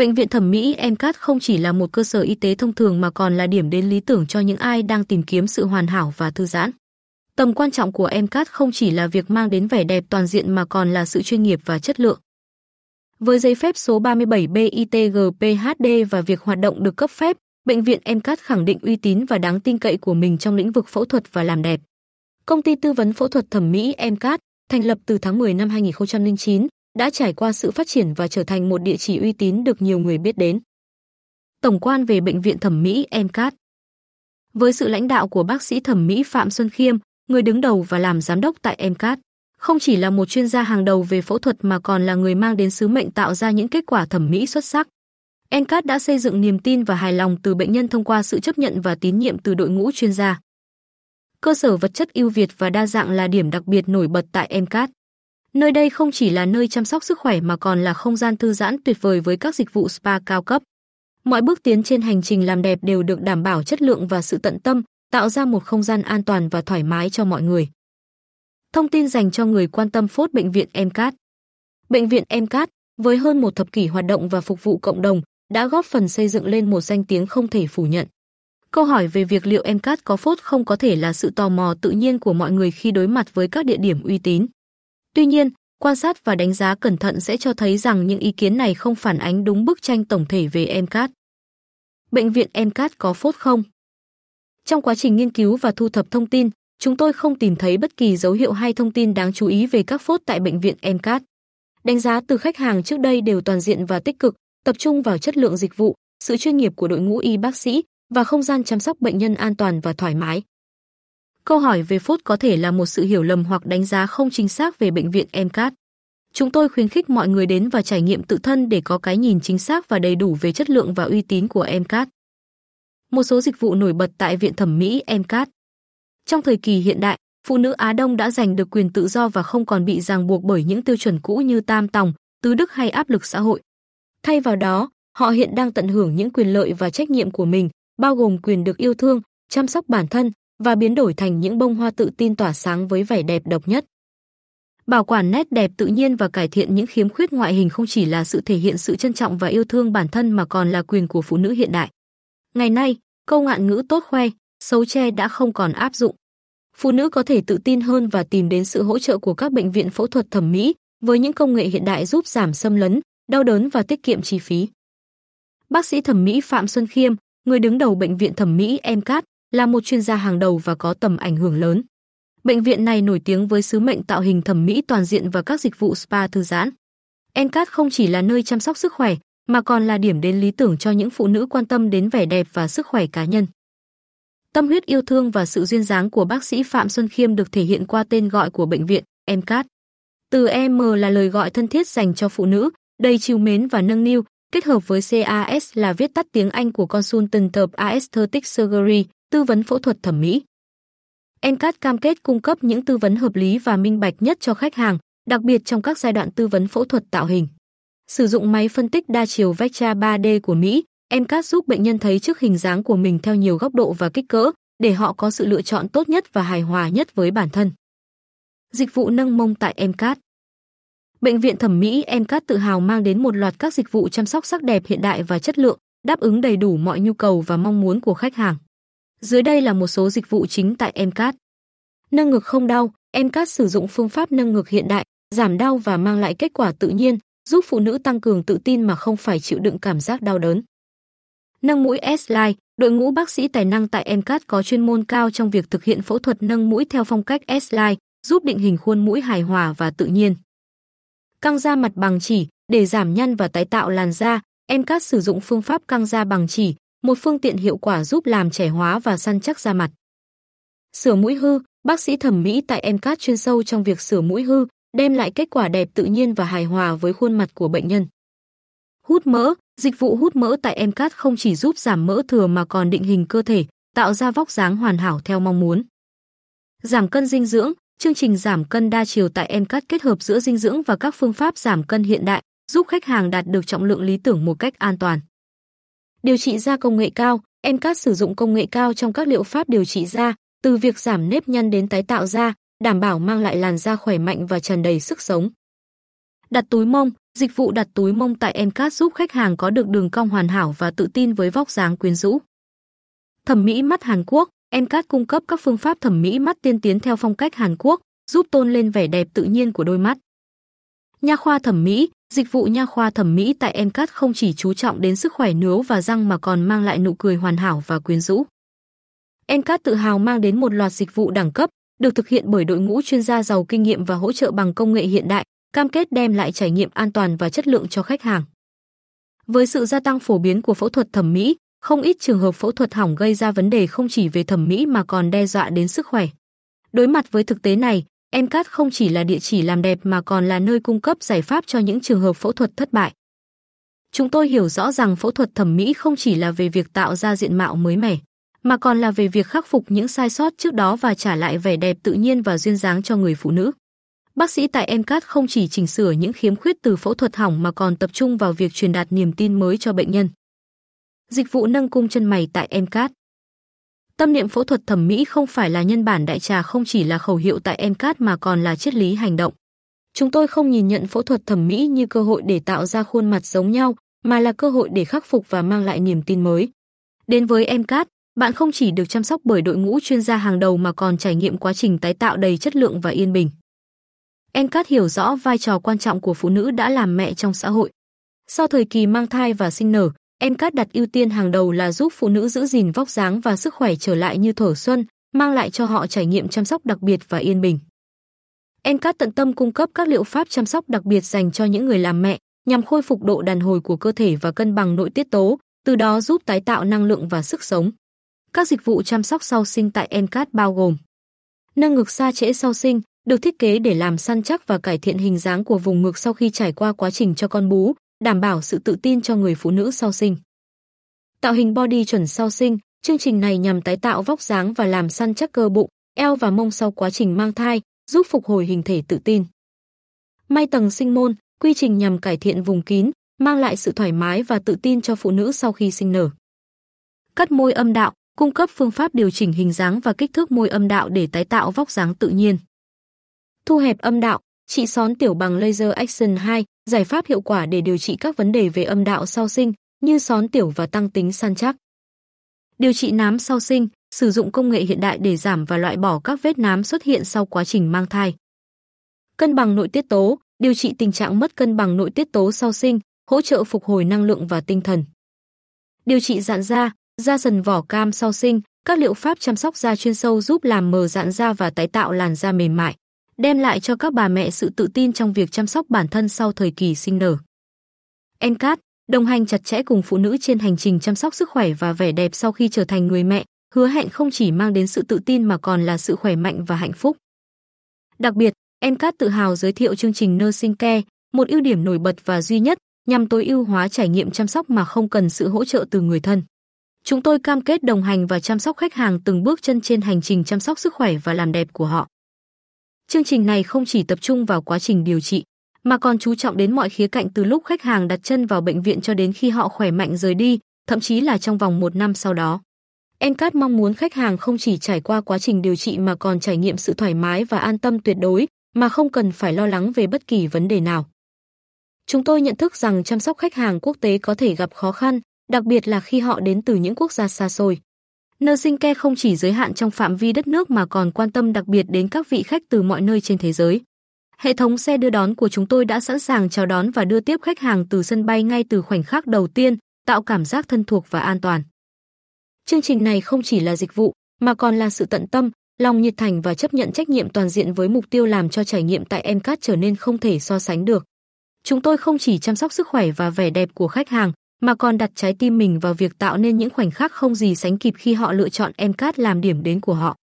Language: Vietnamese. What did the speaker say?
Bệnh viện thẩm mỹ MCAT không chỉ là một cơ sở y tế thông thường mà còn là điểm đến lý tưởng cho những ai đang tìm kiếm sự hoàn hảo và thư giãn. Tầm quan trọng của MCAT không chỉ là việc mang đến vẻ đẹp toàn diện mà còn là sự chuyên nghiệp và chất lượng. Với giấy phép số 37 BITGPHD và việc hoạt động được cấp phép, bệnh viện MCAT khẳng định uy tín và đáng tin cậy của mình trong lĩnh vực phẫu thuật và làm đẹp. Công ty tư vấn phẫu thuật thẩm mỹ MCAT, thành lập từ tháng 10 năm 2009, đã trải qua sự phát triển và trở thành một địa chỉ uy tín được nhiều người biết đến. Tổng quan về bệnh viện thẩm mỹ MCAT Với sự lãnh đạo của bác sĩ thẩm mỹ Phạm Xuân Khiêm, người đứng đầu và làm giám đốc tại MCAT, không chỉ là một chuyên gia hàng đầu về phẫu thuật mà còn là người mang đến sứ mệnh tạo ra những kết quả thẩm mỹ xuất sắc. MCAT đã xây dựng niềm tin và hài lòng từ bệnh nhân thông qua sự chấp nhận và tín nhiệm từ đội ngũ chuyên gia. Cơ sở vật chất ưu việt và đa dạng là điểm đặc biệt nổi bật tại MCAT. Nơi đây không chỉ là nơi chăm sóc sức khỏe mà còn là không gian thư giãn tuyệt vời với các dịch vụ spa cao cấp. Mọi bước tiến trên hành trình làm đẹp đều được đảm bảo chất lượng và sự tận tâm, tạo ra một không gian an toàn và thoải mái cho mọi người. Thông tin dành cho người quan tâm phốt bệnh viện MCAT. Bệnh viện MCAT, với hơn một thập kỷ hoạt động và phục vụ cộng đồng, đã góp phần xây dựng lên một danh tiếng không thể phủ nhận. Câu hỏi về việc liệu MCAT có phốt không có thể là sự tò mò tự nhiên của mọi người khi đối mặt với các địa điểm uy tín. Tuy nhiên, quan sát và đánh giá cẩn thận sẽ cho thấy rằng những ý kiến này không phản ánh đúng bức tranh tổng thể về MCAT. Bệnh viện MCAT có phốt không? Trong quá trình nghiên cứu và thu thập thông tin, chúng tôi không tìm thấy bất kỳ dấu hiệu hay thông tin đáng chú ý về các phốt tại bệnh viện MCAT. Đánh giá từ khách hàng trước đây đều toàn diện và tích cực, tập trung vào chất lượng dịch vụ, sự chuyên nghiệp của đội ngũ y bác sĩ và không gian chăm sóc bệnh nhân an toàn và thoải mái. Câu hỏi về phốt có thể là một sự hiểu lầm hoặc đánh giá không chính xác về bệnh viện MCAT. Chúng tôi khuyến khích mọi người đến và trải nghiệm tự thân để có cái nhìn chính xác và đầy đủ về chất lượng và uy tín của MCAT. Một số dịch vụ nổi bật tại Viện Thẩm mỹ MCAT. Trong thời kỳ hiện đại, phụ nữ Á Đông đã giành được quyền tự do và không còn bị ràng buộc bởi những tiêu chuẩn cũ như tam tòng, tứ đức hay áp lực xã hội. Thay vào đó, họ hiện đang tận hưởng những quyền lợi và trách nhiệm của mình, bao gồm quyền được yêu thương, chăm sóc bản thân và biến đổi thành những bông hoa tự tin tỏa sáng với vẻ đẹp độc nhất. Bảo quản nét đẹp tự nhiên và cải thiện những khiếm khuyết ngoại hình không chỉ là sự thể hiện sự trân trọng và yêu thương bản thân mà còn là quyền của phụ nữ hiện đại. Ngày nay, câu ngạn ngữ tốt khoe, xấu che đã không còn áp dụng. Phụ nữ có thể tự tin hơn và tìm đến sự hỗ trợ của các bệnh viện phẫu thuật thẩm mỹ với những công nghệ hiện đại giúp giảm xâm lấn, đau đớn và tiết kiệm chi phí. Bác sĩ thẩm mỹ Phạm Xuân Khiêm, người đứng đầu bệnh viện thẩm mỹ MCAT, là một chuyên gia hàng đầu và có tầm ảnh hưởng lớn. Bệnh viện này nổi tiếng với sứ mệnh tạo hình thẩm mỹ toàn diện và các dịch vụ spa thư giãn. Encat không chỉ là nơi chăm sóc sức khỏe, mà còn là điểm đến lý tưởng cho những phụ nữ quan tâm đến vẻ đẹp và sức khỏe cá nhân. Tâm huyết yêu thương và sự duyên dáng của bác sĩ Phạm Xuân Khiêm được thể hiện qua tên gọi của bệnh viện, Encat. Từ M là lời gọi thân thiết dành cho phụ nữ, đầy chiều mến và nâng niu, kết hợp với CAS là viết tắt tiếng Anh của Consultant of Aesthetic Surgery, tư vấn phẫu thuật thẩm mỹ. Encat cam kết cung cấp những tư vấn hợp lý và minh bạch nhất cho khách hàng, đặc biệt trong các giai đoạn tư vấn phẫu thuật tạo hình. Sử dụng máy phân tích đa chiều Vectra 3D của Mỹ, Encat giúp bệnh nhân thấy trước hình dáng của mình theo nhiều góc độ và kích cỡ, để họ có sự lựa chọn tốt nhất và hài hòa nhất với bản thân. Dịch vụ nâng mông tại Encat Bệnh viện thẩm mỹ Encat tự hào mang đến một loạt các dịch vụ chăm sóc sắc đẹp hiện đại và chất lượng, đáp ứng đầy đủ mọi nhu cầu và mong muốn của khách hàng. Dưới đây là một số dịch vụ chính tại MCAT. Nâng ngực không đau, MCAT sử dụng phương pháp nâng ngực hiện đại, giảm đau và mang lại kết quả tự nhiên, giúp phụ nữ tăng cường tự tin mà không phải chịu đựng cảm giác đau đớn. Nâng mũi S-Line, đội ngũ bác sĩ tài năng tại MCAT có chuyên môn cao trong việc thực hiện phẫu thuật nâng mũi theo phong cách S-Line, giúp định hình khuôn mũi hài hòa và tự nhiên. Căng da mặt bằng chỉ, để giảm nhăn và tái tạo làn da, MCAT sử dụng phương pháp căng da bằng chỉ, một phương tiện hiệu quả giúp làm trẻ hóa và săn chắc da mặt. Sửa mũi hư, bác sĩ thẩm mỹ tại MCAT chuyên sâu trong việc sửa mũi hư, đem lại kết quả đẹp tự nhiên và hài hòa với khuôn mặt của bệnh nhân. Hút mỡ, dịch vụ hút mỡ tại MCAT không chỉ giúp giảm mỡ thừa mà còn định hình cơ thể, tạo ra vóc dáng hoàn hảo theo mong muốn. Giảm cân dinh dưỡng, chương trình giảm cân đa chiều tại MCAT kết hợp giữa dinh dưỡng và các phương pháp giảm cân hiện đại, giúp khách hàng đạt được trọng lượng lý tưởng một cách an toàn. Điều trị da công nghệ cao, MCAT sử dụng công nghệ cao trong các liệu pháp điều trị da, từ việc giảm nếp nhăn đến tái tạo da, đảm bảo mang lại làn da khỏe mạnh và tràn đầy sức sống. Đặt túi mông, dịch vụ đặt túi mông tại Mcart giúp khách hàng có được đường cong hoàn hảo và tự tin với vóc dáng quyến rũ. Thẩm mỹ mắt Hàn Quốc, Mcart cung cấp các phương pháp thẩm mỹ mắt tiên tiến theo phong cách Hàn Quốc, giúp tôn lên vẻ đẹp tự nhiên của đôi mắt. Nha khoa thẩm mỹ, dịch vụ nha khoa thẩm mỹ tại MCAT không chỉ chú trọng đến sức khỏe nướu và răng mà còn mang lại nụ cười hoàn hảo và quyến rũ. MCAT tự hào mang đến một loạt dịch vụ đẳng cấp, được thực hiện bởi đội ngũ chuyên gia giàu kinh nghiệm và hỗ trợ bằng công nghệ hiện đại, cam kết đem lại trải nghiệm an toàn và chất lượng cho khách hàng. Với sự gia tăng phổ biến của phẫu thuật thẩm mỹ, không ít trường hợp phẫu thuật hỏng gây ra vấn đề không chỉ về thẩm mỹ mà còn đe dọa đến sức khỏe. Đối mặt với thực tế này, MCAT không chỉ là địa chỉ làm đẹp mà còn là nơi cung cấp giải pháp cho những trường hợp phẫu thuật thất bại. Chúng tôi hiểu rõ rằng phẫu thuật thẩm mỹ không chỉ là về việc tạo ra diện mạo mới mẻ, mà còn là về việc khắc phục những sai sót trước đó và trả lại vẻ đẹp tự nhiên và duyên dáng cho người phụ nữ. Bác sĩ tại MCAT không chỉ chỉnh sửa những khiếm khuyết từ phẫu thuật hỏng mà còn tập trung vào việc truyền đạt niềm tin mới cho bệnh nhân. Dịch vụ nâng cung chân mày tại MCAT Tâm niệm phẫu thuật thẩm mỹ không phải là nhân bản đại trà không chỉ là khẩu hiệu tại MCAT mà còn là triết lý hành động. Chúng tôi không nhìn nhận phẫu thuật thẩm mỹ như cơ hội để tạo ra khuôn mặt giống nhau, mà là cơ hội để khắc phục và mang lại niềm tin mới. Đến với MCAT, bạn không chỉ được chăm sóc bởi đội ngũ chuyên gia hàng đầu mà còn trải nghiệm quá trình tái tạo đầy chất lượng và yên bình. MCAT hiểu rõ vai trò quan trọng của phụ nữ đã làm mẹ trong xã hội. Sau thời kỳ mang thai và sinh nở, Encat đặt ưu tiên hàng đầu là giúp phụ nữ giữ gìn vóc dáng và sức khỏe trở lại như thổ xuân, mang lại cho họ trải nghiệm chăm sóc đặc biệt và yên bình. Encat tận tâm cung cấp các liệu pháp chăm sóc đặc biệt dành cho những người làm mẹ, nhằm khôi phục độ đàn hồi của cơ thể và cân bằng nội tiết tố, từ đó giúp tái tạo năng lượng và sức sống. Các dịch vụ chăm sóc sau sinh tại Encat bao gồm nâng ngực xa trễ sau sinh, được thiết kế để làm săn chắc và cải thiện hình dáng của vùng ngực sau khi trải qua quá trình cho con bú, đảm bảo sự tự tin cho người phụ nữ sau sinh. Tạo hình body chuẩn sau sinh, chương trình này nhằm tái tạo vóc dáng và làm săn chắc cơ bụng, eo và mông sau quá trình mang thai, giúp phục hồi hình thể tự tin. May tầng sinh môn, quy trình nhằm cải thiện vùng kín, mang lại sự thoải mái và tự tin cho phụ nữ sau khi sinh nở. Cắt môi âm đạo, cung cấp phương pháp điều chỉnh hình dáng và kích thước môi âm đạo để tái tạo vóc dáng tự nhiên. Thu hẹp âm đạo, trị són tiểu bằng laser action 2, giải pháp hiệu quả để điều trị các vấn đề về âm đạo sau sinh như són tiểu và tăng tính săn chắc. Điều trị nám sau sinh, sử dụng công nghệ hiện đại để giảm và loại bỏ các vết nám xuất hiện sau quá trình mang thai. Cân bằng nội tiết tố, điều trị tình trạng mất cân bằng nội tiết tố sau sinh, hỗ trợ phục hồi năng lượng và tinh thần. Điều trị dạn da, da sần vỏ cam sau sinh, các liệu pháp chăm sóc da chuyên sâu giúp làm mờ dạn da và tái tạo làn da mềm mại, đem lại cho các bà mẹ sự tự tin trong việc chăm sóc bản thân sau thời kỳ sinh nở. Encat đồng hành chặt chẽ cùng phụ nữ trên hành trình chăm sóc sức khỏe và vẻ đẹp sau khi trở thành người mẹ, hứa hẹn không chỉ mang đến sự tự tin mà còn là sự khỏe mạnh và hạnh phúc. Đặc biệt, Encat tự hào giới thiệu chương trình Nursing Care, một ưu điểm nổi bật và duy nhất nhằm tối ưu hóa trải nghiệm chăm sóc mà không cần sự hỗ trợ từ người thân. Chúng tôi cam kết đồng hành và chăm sóc khách hàng từng bước chân trên hành trình chăm sóc sức khỏe và làm đẹp của họ. Chương trình này không chỉ tập trung vào quá trình điều trị, mà còn chú trọng đến mọi khía cạnh từ lúc khách hàng đặt chân vào bệnh viện cho đến khi họ khỏe mạnh rời đi, thậm chí là trong vòng một năm sau đó. Encat mong muốn khách hàng không chỉ trải qua quá trình điều trị mà còn trải nghiệm sự thoải mái và an tâm tuyệt đối, mà không cần phải lo lắng về bất kỳ vấn đề nào. Chúng tôi nhận thức rằng chăm sóc khách hàng quốc tế có thể gặp khó khăn, đặc biệt là khi họ đến từ những quốc gia xa xôi. Nursing ke không chỉ giới hạn trong phạm vi đất nước mà còn quan tâm đặc biệt đến các vị khách từ mọi nơi trên thế giới. Hệ thống xe đưa đón của chúng tôi đã sẵn sàng chào đón và đưa tiếp khách hàng từ sân bay ngay từ khoảnh khắc đầu tiên, tạo cảm giác thân thuộc và an toàn. Chương trình này không chỉ là dịch vụ, mà còn là sự tận tâm, lòng nhiệt thành và chấp nhận trách nhiệm toàn diện với mục tiêu làm cho trải nghiệm tại MCAT trở nên không thể so sánh được. Chúng tôi không chỉ chăm sóc sức khỏe và vẻ đẹp của khách hàng, mà còn đặt trái tim mình vào việc tạo nên những khoảnh khắc không gì sánh kịp khi họ lựa chọn Mcat làm điểm đến của họ.